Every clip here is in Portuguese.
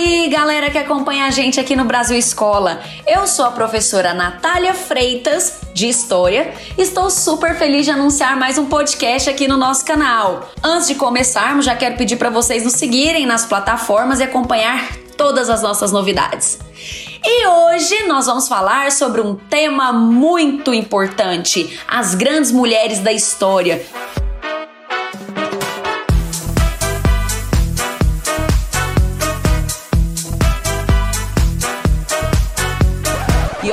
aí, galera que acompanha a gente aqui no Brasil Escola. Eu sou a professora Natália Freitas, de História. Estou super feliz de anunciar mais um podcast aqui no nosso canal. Antes de começarmos, já quero pedir para vocês nos seguirem nas plataformas e acompanhar todas as nossas novidades. E hoje nós vamos falar sobre um tema muito importante: as grandes mulheres da história.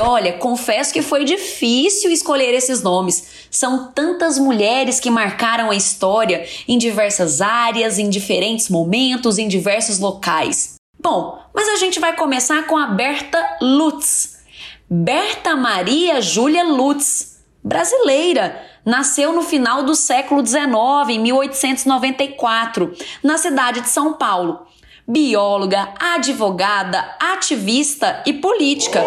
Olha, confesso que foi difícil escolher esses nomes. São tantas mulheres que marcaram a história em diversas áreas, em diferentes momentos, em diversos locais. Bom, mas a gente vai começar com a Berta Lutz. Berta Maria Júlia Lutz, brasileira, nasceu no final do século XIX, em 1894, na cidade de São Paulo. Bióloga, advogada, ativista e política.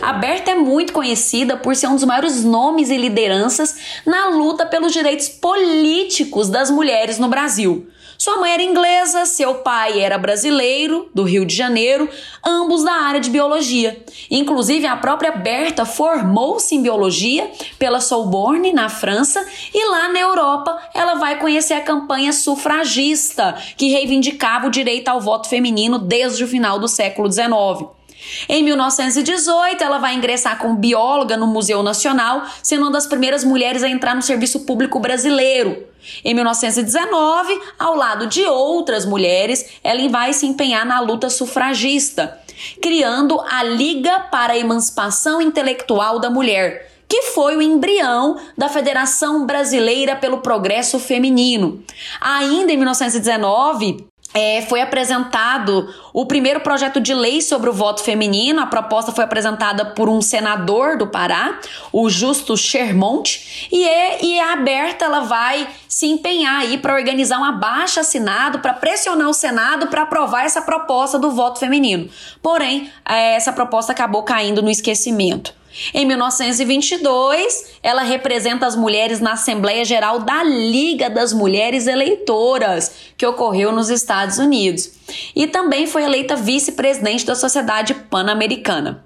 A Berta é muito conhecida por ser um dos maiores nomes e lideranças na luta pelos direitos políticos das mulheres no Brasil. Sua mãe era inglesa, seu pai era brasileiro, do Rio de Janeiro, ambos da área de biologia. Inclusive, a própria Berta formou-se em biologia pela Sorbonne, na França, e lá na Europa ela vai conhecer a campanha sufragista, que reivindicava o direito ao voto feminino desde o final do século XIX. Em 1918, ela vai ingressar como bióloga no Museu Nacional, sendo uma das primeiras mulheres a entrar no serviço público brasileiro. Em 1919, ao lado de outras mulheres, ela vai se empenhar na luta sufragista, criando a Liga para a Emancipação Intelectual da Mulher, que foi o embrião da Federação Brasileira pelo Progresso Feminino. Ainda em 1919, é, foi apresentado o primeiro projeto de lei sobre o voto feminino. A proposta foi apresentada por um senador do Pará, o Justo Shermont, e, é, e a Aberta ela vai se empenhar aí para organizar um abaixo assinado para pressionar o Senado para aprovar essa proposta do voto feminino. Porém, é, essa proposta acabou caindo no esquecimento. Em 1922, ela representa as mulheres na Assembleia Geral da Liga das Mulheres Eleitoras, que ocorreu nos Estados Unidos. E também foi eleita vice-presidente da Sociedade Pan-Americana.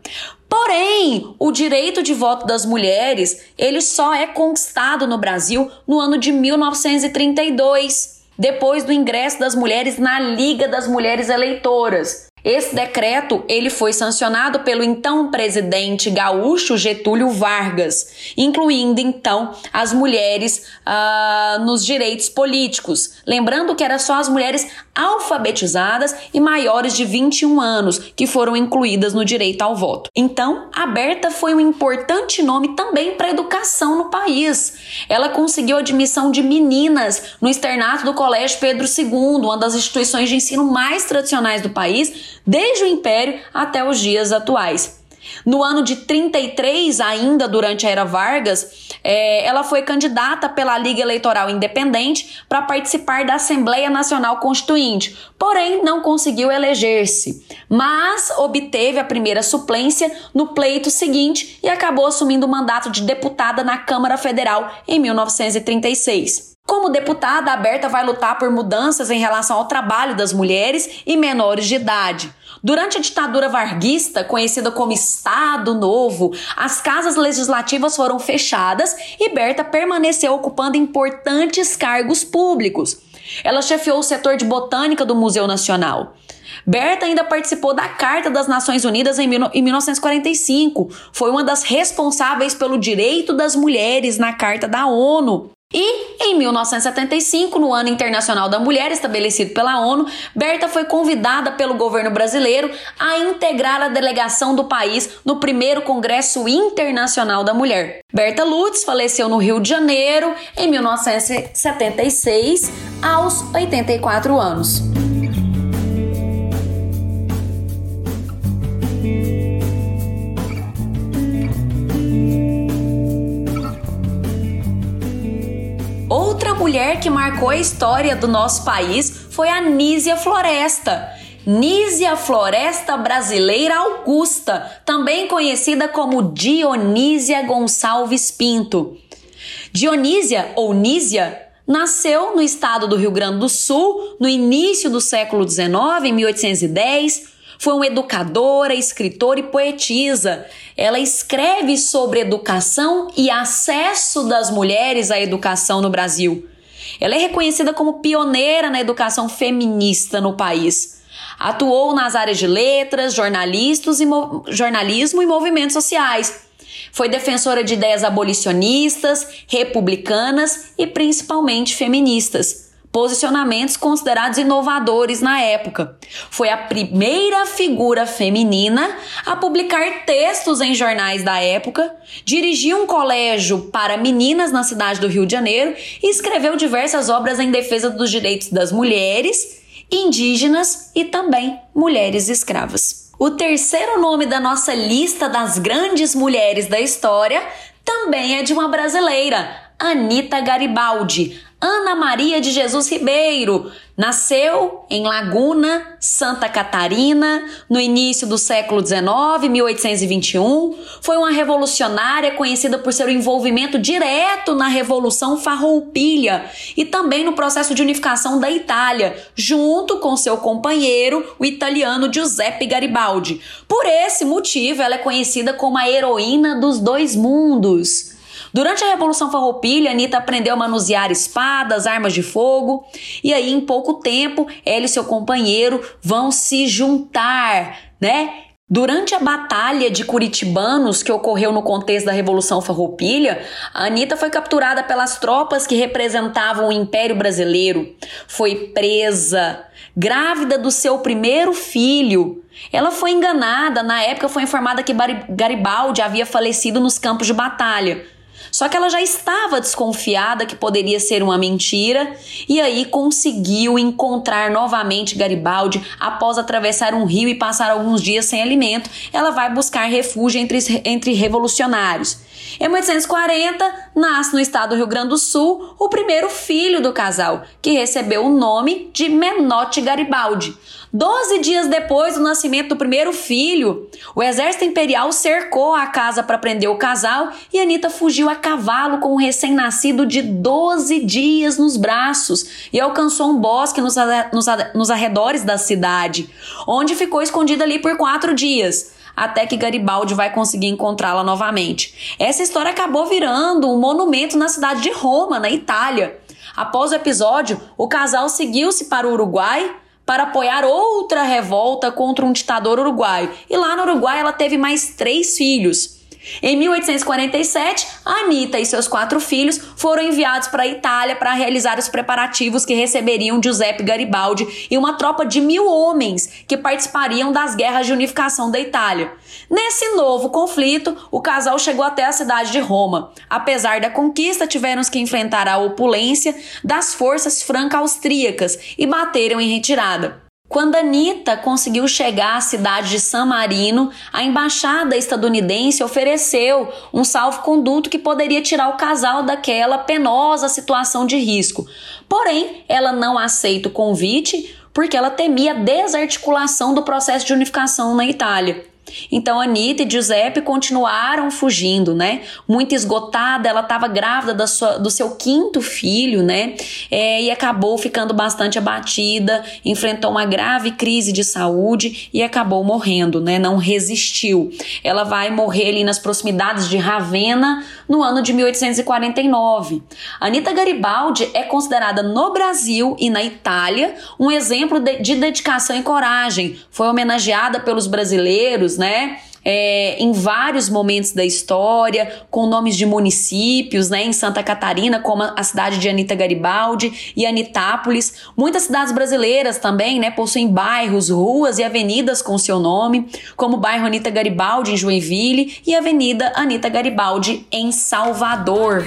Porém, o direito de voto das mulheres, ele só é conquistado no Brasil no ano de 1932, depois do ingresso das mulheres na Liga das Mulheres Eleitoras. Esse decreto ele foi sancionado pelo então presidente gaúcho Getúlio Vargas, incluindo então as mulheres uh, nos direitos políticos. Lembrando que era só as mulheres alfabetizadas e maiores de 21 anos que foram incluídas no direito ao voto. Então, a Berta foi um importante nome também para a educação no país. Ela conseguiu admissão de meninas no externato do Colégio Pedro II, uma das instituições de ensino mais tradicionais do país desde o Império até os dias atuais. No ano de 33, ainda durante a era Vargas, é, ela foi candidata pela Liga Eleitoral Independente para participar da Assembleia Nacional Constituinte, porém não conseguiu eleger-se, mas obteve a primeira suplência no pleito seguinte e acabou assumindo o mandato de deputada na Câmara Federal em 1936. Como deputada, a Berta vai lutar por mudanças em relação ao trabalho das mulheres e menores de idade. Durante a ditadura varguista, conhecida como Estado Novo, as casas legislativas foram fechadas e Berta permaneceu ocupando importantes cargos públicos. Ela chefiou o setor de botânica do Museu Nacional. Berta ainda participou da Carta das Nações Unidas em 1945. Foi uma das responsáveis pelo direito das mulheres na Carta da ONU. E em 1975, no Ano Internacional da Mulher, estabelecido pela ONU, Berta foi convidada pelo governo brasileiro a integrar a delegação do país no primeiro Congresso Internacional da Mulher. Berta Lutz faleceu no Rio de Janeiro em 1976, aos 84 anos. Mulher que marcou a história do nosso país foi a Nísia Floresta. Nísia Floresta Brasileira Augusta, também conhecida como Dionísia Gonçalves Pinto. Dionísia ou Nísia Nasceu no estado do Rio Grande do Sul no início do século XIX, em 1810. Foi uma educadora, escritora e poetisa. Ela escreve sobre educação e acesso das mulheres à educação no Brasil. Ela é reconhecida como pioneira na educação feminista no país. Atuou nas áreas de letras, jornalistas e jornalismo e movimentos sociais foi defensora de ideias abolicionistas, republicanas e principalmente feministas. Posicionamentos considerados inovadores na época. Foi a primeira figura feminina a publicar textos em jornais da época, dirigiu um colégio para meninas na cidade do Rio de Janeiro e escreveu diversas obras em defesa dos direitos das mulheres, indígenas e também mulheres escravas. O terceiro nome da nossa lista das grandes mulheres da história também é de uma brasileira, Anita Garibaldi, Ana Maria de Jesus Ribeiro. Nasceu em Laguna, Santa Catarina, no início do século XIX, 1821. Foi uma revolucionária conhecida por seu envolvimento direto na Revolução Farroupilha e também no processo de unificação da Itália, junto com seu companheiro, o italiano Giuseppe Garibaldi. Por esse motivo, ela é conhecida como a heroína dos dois mundos. Durante a Revolução Farroupilha, Anitta aprendeu a manusear espadas, armas de fogo, e aí em pouco tempo ela e seu companheiro vão se juntar, né? Durante a Batalha de Curitibanos, que ocorreu no contexto da Revolução Farroupilha, a Anitta foi capturada pelas tropas que representavam o Império Brasileiro. Foi presa, grávida do seu primeiro filho. Ela foi enganada, na época foi informada que Garibaldi havia falecido nos campos de batalha. Só que ela já estava desconfiada que poderia ser uma mentira e aí conseguiu encontrar novamente Garibaldi após atravessar um rio e passar alguns dias sem alimento. Ela vai buscar refúgio entre, entre revolucionários. Em 1840, nasce no estado do Rio Grande do Sul o primeiro filho do casal, que recebeu o nome de Menotti Garibaldi. Doze dias depois do nascimento do primeiro filho, o exército imperial cercou a casa para prender o casal e Anitta fugiu a cavalo com o recém-nascido de 12 dias nos braços e alcançou um bosque nos, nos, nos arredores da cidade, onde ficou escondida ali por quatro dias até que Garibaldi vai conseguir encontrá-la novamente. Essa história acabou virando um monumento na cidade de Roma, na Itália. Após o episódio, o casal seguiu-se para o Uruguai para apoiar outra revolta contra um ditador uruguaio. E lá no Uruguai ela teve mais três filhos. Em 1847, Anita e seus quatro filhos foram enviados para a Itália para realizar os preparativos que receberiam Giuseppe Garibaldi e uma tropa de mil homens que participariam das guerras de unificação da Itália. Nesse novo conflito, o casal chegou até a cidade de Roma. Apesar da conquista, tiveram que enfrentar a opulência das forças franco-austríacas e bateram em retirada. Quando Anitta conseguiu chegar à cidade de San Marino, a embaixada estadunidense ofereceu um salvo-conduto que poderia tirar o casal daquela penosa situação de risco. Porém, ela não aceita o convite porque ela temia desarticulação do processo de unificação na Itália. Então Anitta e Giuseppe continuaram fugindo, né? Muito esgotada, ela estava grávida da sua, do seu quinto filho, né? É, e acabou ficando bastante abatida, enfrentou uma grave crise de saúde e acabou morrendo, né? Não resistiu. Ela vai morrer ali nas proximidades de Ravenna no ano de 1849. Anitta Garibaldi é considerada no Brasil e na Itália um exemplo de, de dedicação e coragem. Foi homenageada pelos brasileiros né? É, em vários momentos da história, com nomes de municípios, né, em Santa Catarina, como a cidade de Anita Garibaldi e Anitápolis. Muitas cidades brasileiras também, né, possuem bairros, ruas e avenidas com seu nome, como o bairro Anita Garibaldi em Joinville e a Avenida Anita Garibaldi em Salvador.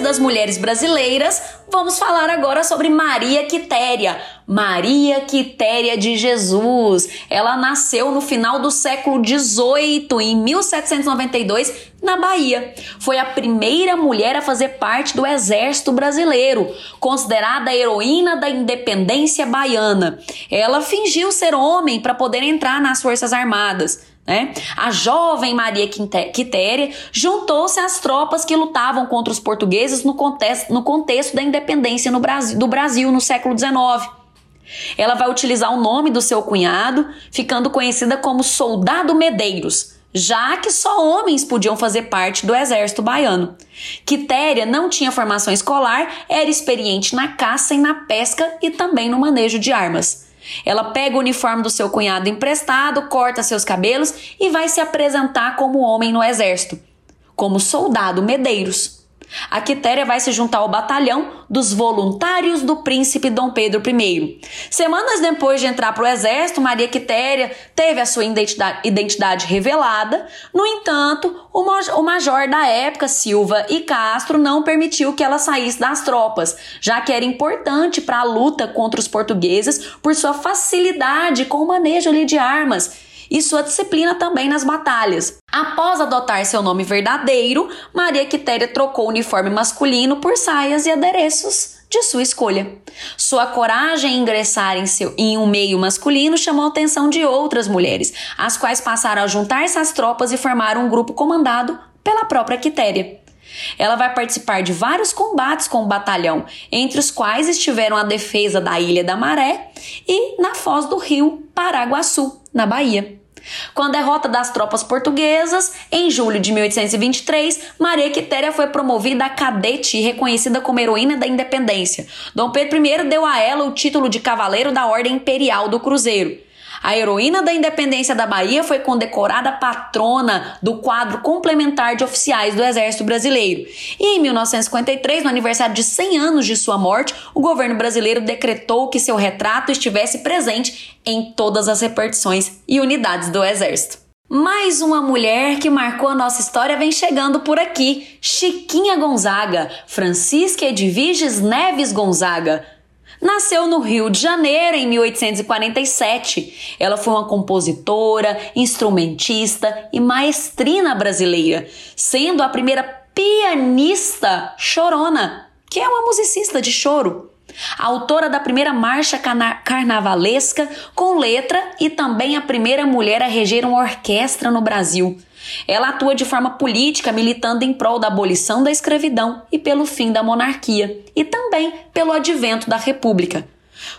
Das mulheres brasileiras, vamos falar agora sobre Maria Quitéria. Maria Quitéria de Jesus. Ela nasceu no final do século XVIII, em 1792, na Bahia. Foi a primeira mulher a fazer parte do exército brasileiro, considerada a heroína da independência baiana. Ela fingiu ser homem para poder entrar nas Forças Armadas. Né? A jovem Maria Quitéria juntou-se às tropas que lutavam contra os portugueses no contexto, no contexto da independência no Brasil, do Brasil no século XIX. Ela vai utilizar o nome do seu cunhado, ficando conhecida como Soldado Medeiros, já que só homens podiam fazer parte do exército baiano. Quitéria não tinha formação escolar, era experiente na caça e na pesca e também no manejo de armas. Ela pega o uniforme do seu cunhado emprestado, corta seus cabelos e vai se apresentar como homem no exército, como soldado Medeiros. A Quitéria vai se juntar ao batalhão dos voluntários do príncipe Dom Pedro I. Semanas depois de entrar para o exército, Maria Quitéria teve a sua identidade, identidade revelada. No entanto, o major da época, Silva e Castro, não permitiu que ela saísse das tropas, já que era importante para a luta contra os portugueses por sua facilidade com o manejo de armas e sua disciplina também nas batalhas. Após adotar seu nome verdadeiro, Maria Quitéria trocou o uniforme masculino por saias e adereços de sua escolha. Sua coragem em ingressar em, seu, em um meio masculino chamou a atenção de outras mulheres, as quais passaram a juntar-se às tropas e formaram um grupo comandado pela própria Quitéria. Ela vai participar de vários combates com o batalhão, entre os quais estiveram a defesa da Ilha da Maré e na foz do rio Paraguaçu, na Bahia. Com a derrota das tropas portuguesas, em julho de 1823, Maria Quitéria foi promovida a cadete e reconhecida como heroína da independência. Dom Pedro I deu a ela o título de Cavaleiro da Ordem Imperial do Cruzeiro. A heroína da independência da Bahia foi condecorada patrona do quadro complementar de oficiais do Exército Brasileiro. E em 1953, no aniversário de 100 anos de sua morte, o governo brasileiro decretou que seu retrato estivesse presente em todas as repartições e unidades do Exército. Mais uma mulher que marcou a nossa história vem chegando por aqui, Chiquinha Gonzaga, Francisca Edviges Neves Gonzaga. Nasceu no Rio de Janeiro em 1847. Ela foi uma compositora, instrumentista e maestrina brasileira, sendo a primeira pianista chorona, que é uma musicista de choro. Autora da primeira marcha carnavalesca com letra e também a primeira mulher a reger uma orquestra no Brasil. Ela atua de forma política, militando em prol da abolição da escravidão e pelo fim da monarquia, e também pelo advento da República.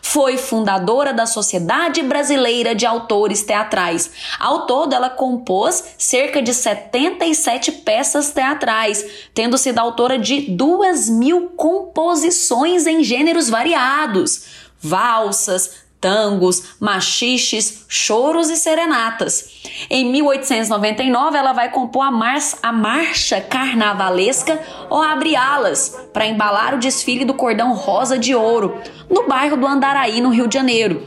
Foi fundadora da Sociedade Brasileira de Autores Teatrais. Ao todo, ela compôs cerca de 77 peças teatrais, tendo sido autora de duas mil composições em gêneros variados: valsas, tangos, machiches, choros e serenatas. Em 1899, ela vai compor a, mar a marcha carnavalesca O Abre Alas, para embalar o desfile do cordão rosa de ouro, no bairro do Andaraí, no Rio de Janeiro.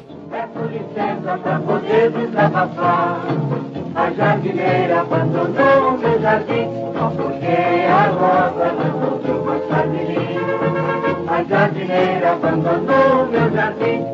A jardineira abandonou meu jardim, porque a rosa não mais A jardineira abandonou meu jardim,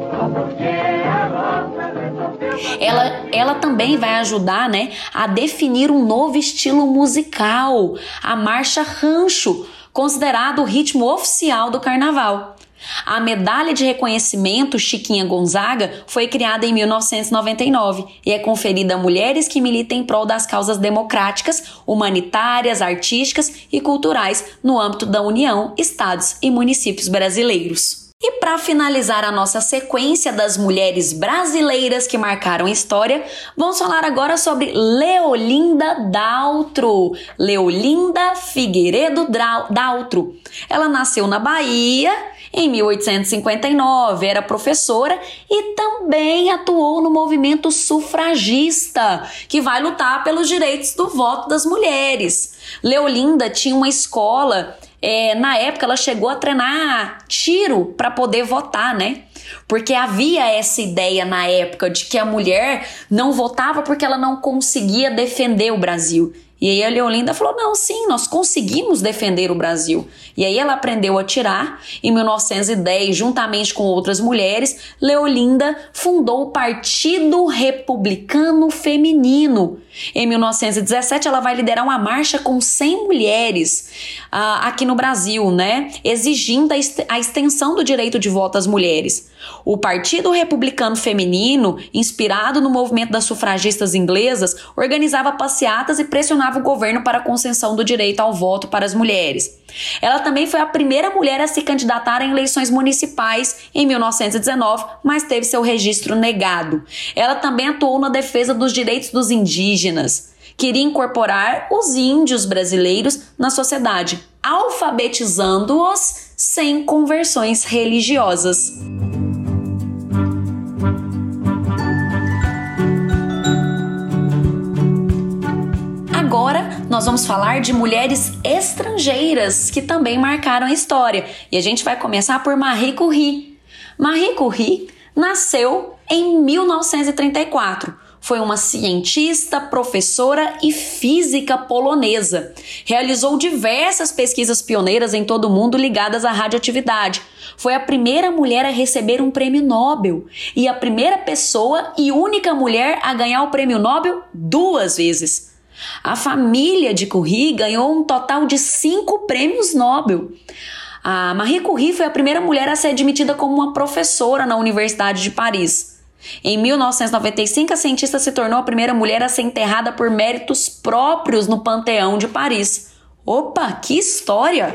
ela, ela também vai ajudar né, a definir um novo estilo musical, a marcha rancho, considerado o ritmo oficial do carnaval. A medalha de reconhecimento Chiquinha Gonzaga foi criada em 1999 e é conferida a mulheres que militam em prol das causas democráticas, humanitárias, artísticas e culturais no âmbito da União, estados e municípios brasileiros. E para finalizar a nossa sequência das mulheres brasileiras que marcaram a história, vamos falar agora sobre Leolinda Daltro. Leolinda Figueiredo Daltro. Ela nasceu na Bahia em 1859, era professora e também atuou no movimento sufragista, que vai lutar pelos direitos do voto das mulheres. Leolinda tinha uma escola é, na época ela chegou a treinar tiro para poder votar, né? Porque havia essa ideia na época de que a mulher não votava porque ela não conseguia defender o Brasil. E aí a Leolinda falou: não, sim, nós conseguimos defender o Brasil. E aí ela aprendeu a tirar. Em 1910, juntamente com outras mulheres, Leolinda fundou o Partido Republicano Feminino. Em 1917, ela vai liderar uma marcha com 100 mulheres uh, aqui no Brasil, né? Exigindo a extensão do direito de voto às mulheres. O Partido Republicano Feminino, inspirado no movimento das sufragistas inglesas, organizava passeatas e pressionava o governo para a concessão do direito ao voto para as mulheres. Ela também foi a primeira mulher a se candidatar em eleições municipais em 1919, mas teve seu registro negado. Ela também atuou na defesa dos direitos dos indígenas. Queria incorporar os índios brasileiros na sociedade, alfabetizando-os sem conversões religiosas. Agora nós vamos falar de mulheres estrangeiras que também marcaram a história. E a gente vai começar por Marie Curie. Marie Curie nasceu em 1934 foi uma cientista, professora e física polonesa. Realizou diversas pesquisas pioneiras em todo o mundo ligadas à radioatividade. Foi a primeira mulher a receber um prêmio Nobel e a primeira pessoa e única mulher a ganhar o prêmio Nobel duas vezes. A família de Curie ganhou um total de cinco prêmios Nobel. A Marie Curie foi a primeira mulher a ser admitida como uma professora na Universidade de Paris. Em 1995, a cientista se tornou a primeira mulher a ser enterrada por méritos próprios no Panteão de Paris. Opa, que história!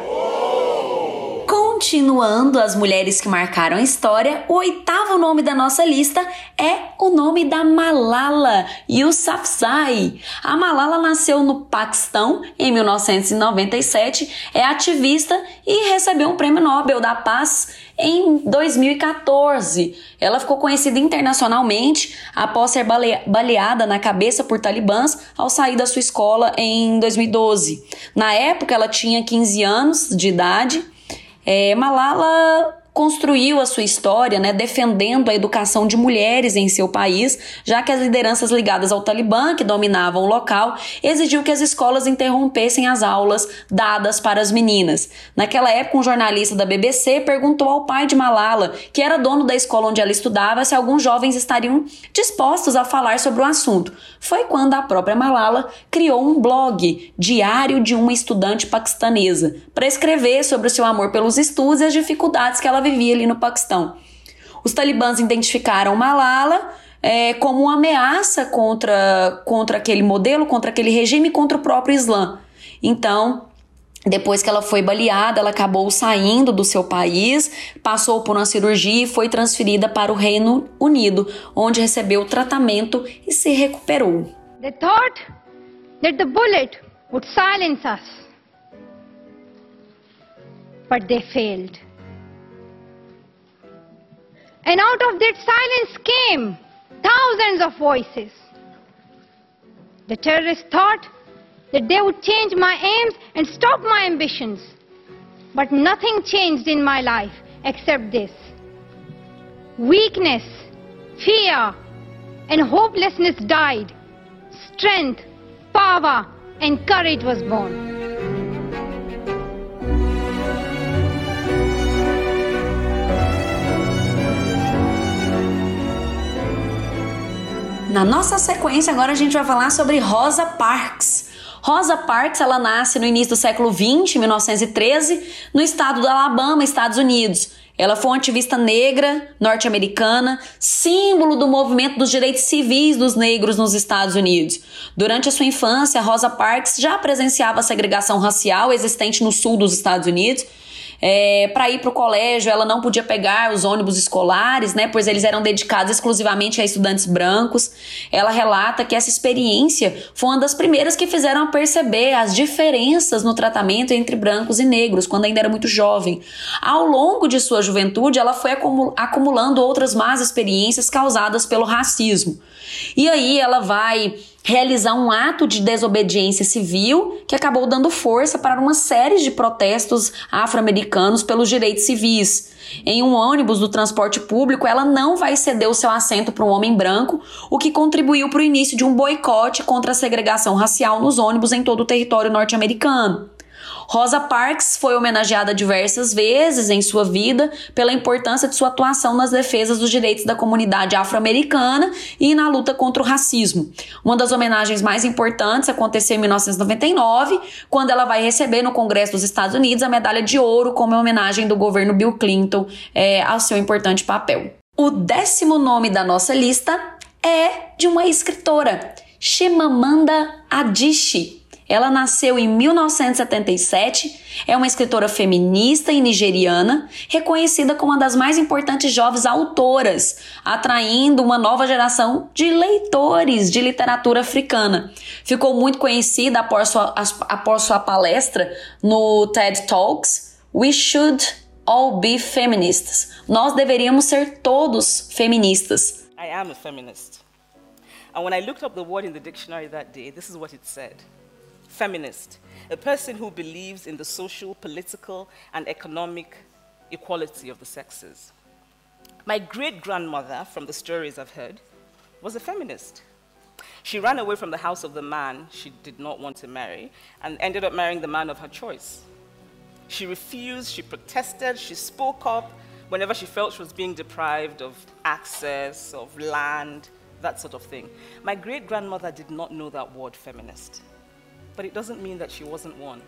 Continuando as mulheres que marcaram a história, o oitavo nome da nossa lista é o nome da Malala Yousafzai. A Malala nasceu no Paquistão em 1997, é ativista e recebeu um prêmio Nobel da Paz em 2014. Ela ficou conhecida internacionalmente após ser baleada na cabeça por talibãs ao sair da sua escola em 2012. Na época, ela tinha 15 anos de idade é, Malala construiu a sua história, né, defendendo a educação de mulheres em seu país, já que as lideranças ligadas ao Talibã, que dominavam o local, exigiu que as escolas interrompessem as aulas dadas para as meninas. Naquela época, um jornalista da BBC perguntou ao pai de Malala, que era dono da escola onde ela estudava, se alguns jovens estariam dispostos a falar sobre o assunto. Foi quando a própria Malala criou um blog, Diário de uma Estudante Paquistanesa, para escrever sobre o seu amor pelos estudos e as dificuldades que ela vivia ali no Paquistão. Os talibãs identificaram Malala é, como uma ameaça contra, contra aquele modelo, contra aquele regime, contra o próprio Islã. Então, depois que ela foi baleada, ela acabou saindo do seu país, passou por uma cirurgia e foi transferida para o Reino Unido, onde recebeu tratamento e se recuperou. They thought that the bullet would silence us. But they failed. And out of that silence came thousands of voices. The terrorists thought that they would change my aims and stop my ambitions. But nothing changed in my life except this. Weakness, fear, and hopelessness died. Strength, power, and courage was born. Na nossa sequência, agora a gente vai falar sobre Rosa Parks. Rosa Parks, ela nasce no início do século 20, 1913, no estado do Alabama, Estados Unidos. Ela foi uma ativista negra, norte-americana, símbolo do movimento dos direitos civis dos negros nos Estados Unidos. Durante a sua infância, Rosa Parks já presenciava a segregação racial existente no sul dos Estados Unidos é, para ir para o colégio, ela não podia pegar os ônibus escolares, né? Pois eles eram dedicados exclusivamente a estudantes brancos. Ela relata que essa experiência foi uma das primeiras que fizeram perceber as diferenças no tratamento entre brancos e negros, quando ainda era muito jovem. Ao longo de sua juventude, ela foi acumulando outras más experiências causadas pelo racismo. E aí ela vai realizar um ato de desobediência civil que acabou dando força para uma série de protestos afro-americanos pelos direitos civis. Em um ônibus do transporte público, ela não vai ceder o seu assento para um homem branco, o que contribuiu para o início de um boicote contra a segregação racial nos ônibus em todo o território norte-americano. Rosa Parks foi homenageada diversas vezes em sua vida pela importância de sua atuação nas defesas dos direitos da comunidade afro-americana e na luta contra o racismo. Uma das homenagens mais importantes aconteceu em 1999, quando ela vai receber no Congresso dos Estados Unidos a medalha de ouro como homenagem do governo Bill Clinton é, ao seu importante papel. O décimo nome da nossa lista é de uma escritora, Chimamanda Adichie. Ela nasceu em 1977, é uma escritora feminista e nigeriana, reconhecida como uma das mais importantes jovens autoras, atraindo uma nova geração de leitores de literatura africana. Ficou muito conhecida após sua, após sua palestra no TED Talks We Should All Be Feminists. Nós deveríamos ser todos feministas. I am a feminist. And when I looked up the word in the dictionary that day, this is what it said. Feminist, a person who believes in the social, political, and economic equality of the sexes. My great grandmother, from the stories I've heard, was a feminist. She ran away from the house of the man she did not want to marry and ended up marrying the man of her choice. She refused, she protested, she spoke up whenever she felt she was being deprived of access, of land, that sort of thing. My great grandmother did not know that word feminist but it doesn't mean that she wasn't one.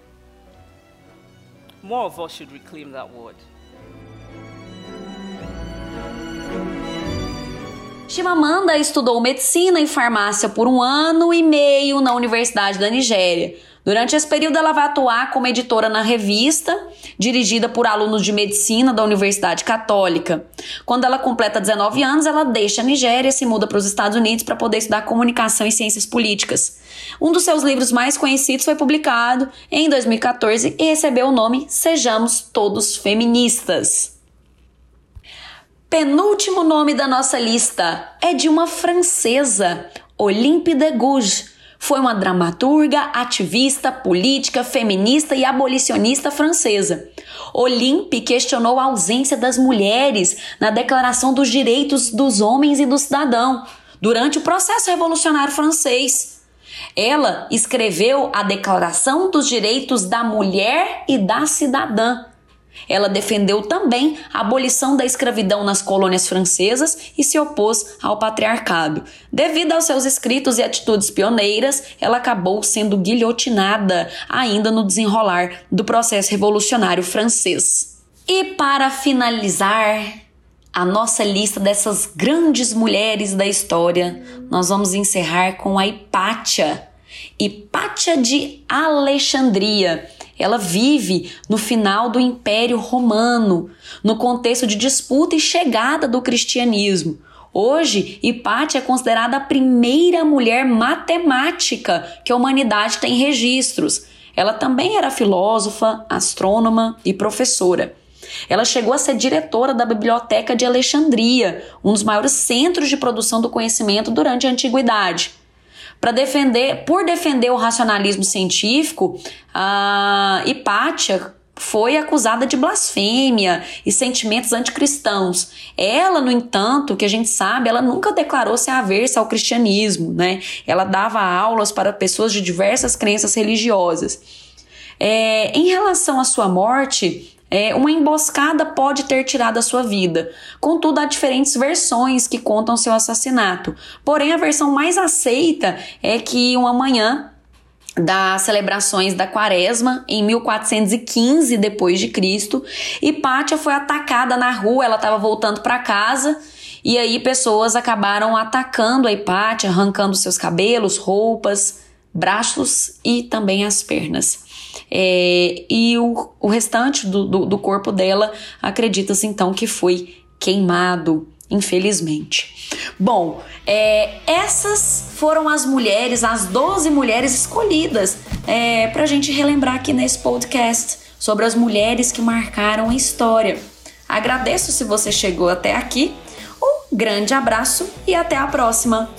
More of us should reclaim that word. Chimamanda estudou medicina e farmácia por um ano e meio na Universidade da Nigéria. Durante esse período, ela vai atuar como editora na revista, dirigida por alunos de medicina da Universidade Católica. Quando ela completa 19 anos, ela deixa a Nigéria e se muda para os Estados Unidos para poder estudar comunicação e ciências políticas. Um dos seus livros mais conhecidos foi publicado em 2014 e recebeu o nome Sejamos Todos Feministas. Penúltimo nome da nossa lista é de uma francesa, Olympe de Gouges foi uma dramaturga, ativista, política, feminista e abolicionista francesa. Olympe questionou a ausência das mulheres na Declaração dos Direitos dos Homens e do Cidadão durante o processo revolucionário francês. Ela escreveu a Declaração dos Direitos da Mulher e da Cidadã, ela defendeu também a abolição da escravidão nas colônias francesas e se opôs ao patriarcado. Devido aos seus escritos e atitudes pioneiras, ela acabou sendo guilhotinada ainda no desenrolar do processo revolucionário francês. E para finalizar a nossa lista dessas grandes mulheres da história, nós vamos encerrar com a Hipátia. Hipátia de Alexandria ela vive no final do Império Romano, no contexto de disputa e chegada do cristianismo. Hoje, Hipátia é considerada a primeira mulher matemática que a humanidade tem registros. Ela também era filósofa, astrônoma e professora. Ela chegou a ser diretora da Biblioteca de Alexandria, um dos maiores centros de produção do conhecimento durante a antiguidade. Para defender, por defender o racionalismo científico, a Hipátia foi acusada de blasfêmia e sentimentos anticristãos. Ela, no entanto, que a gente sabe, ela nunca declarou ser aversa ao cristianismo, né? Ela dava aulas para pessoas de diversas crenças religiosas. É, em relação à sua morte, é, uma emboscada pode ter tirado a sua vida. Contudo, há diferentes versões que contam seu assassinato. Porém, a versão mais aceita é que uma manhã das celebrações da Quaresma em 1415 depois de Cristo, Hipátia foi atacada na rua, ela estava voltando para casa e aí pessoas acabaram atacando a Hipátia, arrancando seus cabelos, roupas, braços e também as pernas. É, e o, o restante do, do, do corpo dela acredita-se então que foi queimado, infelizmente. Bom, é, essas foram as mulheres, as 12 mulheres escolhidas é, para a gente relembrar aqui nesse podcast sobre as mulheres que marcaram a história. Agradeço se você chegou até aqui. Um grande abraço e até a próxima!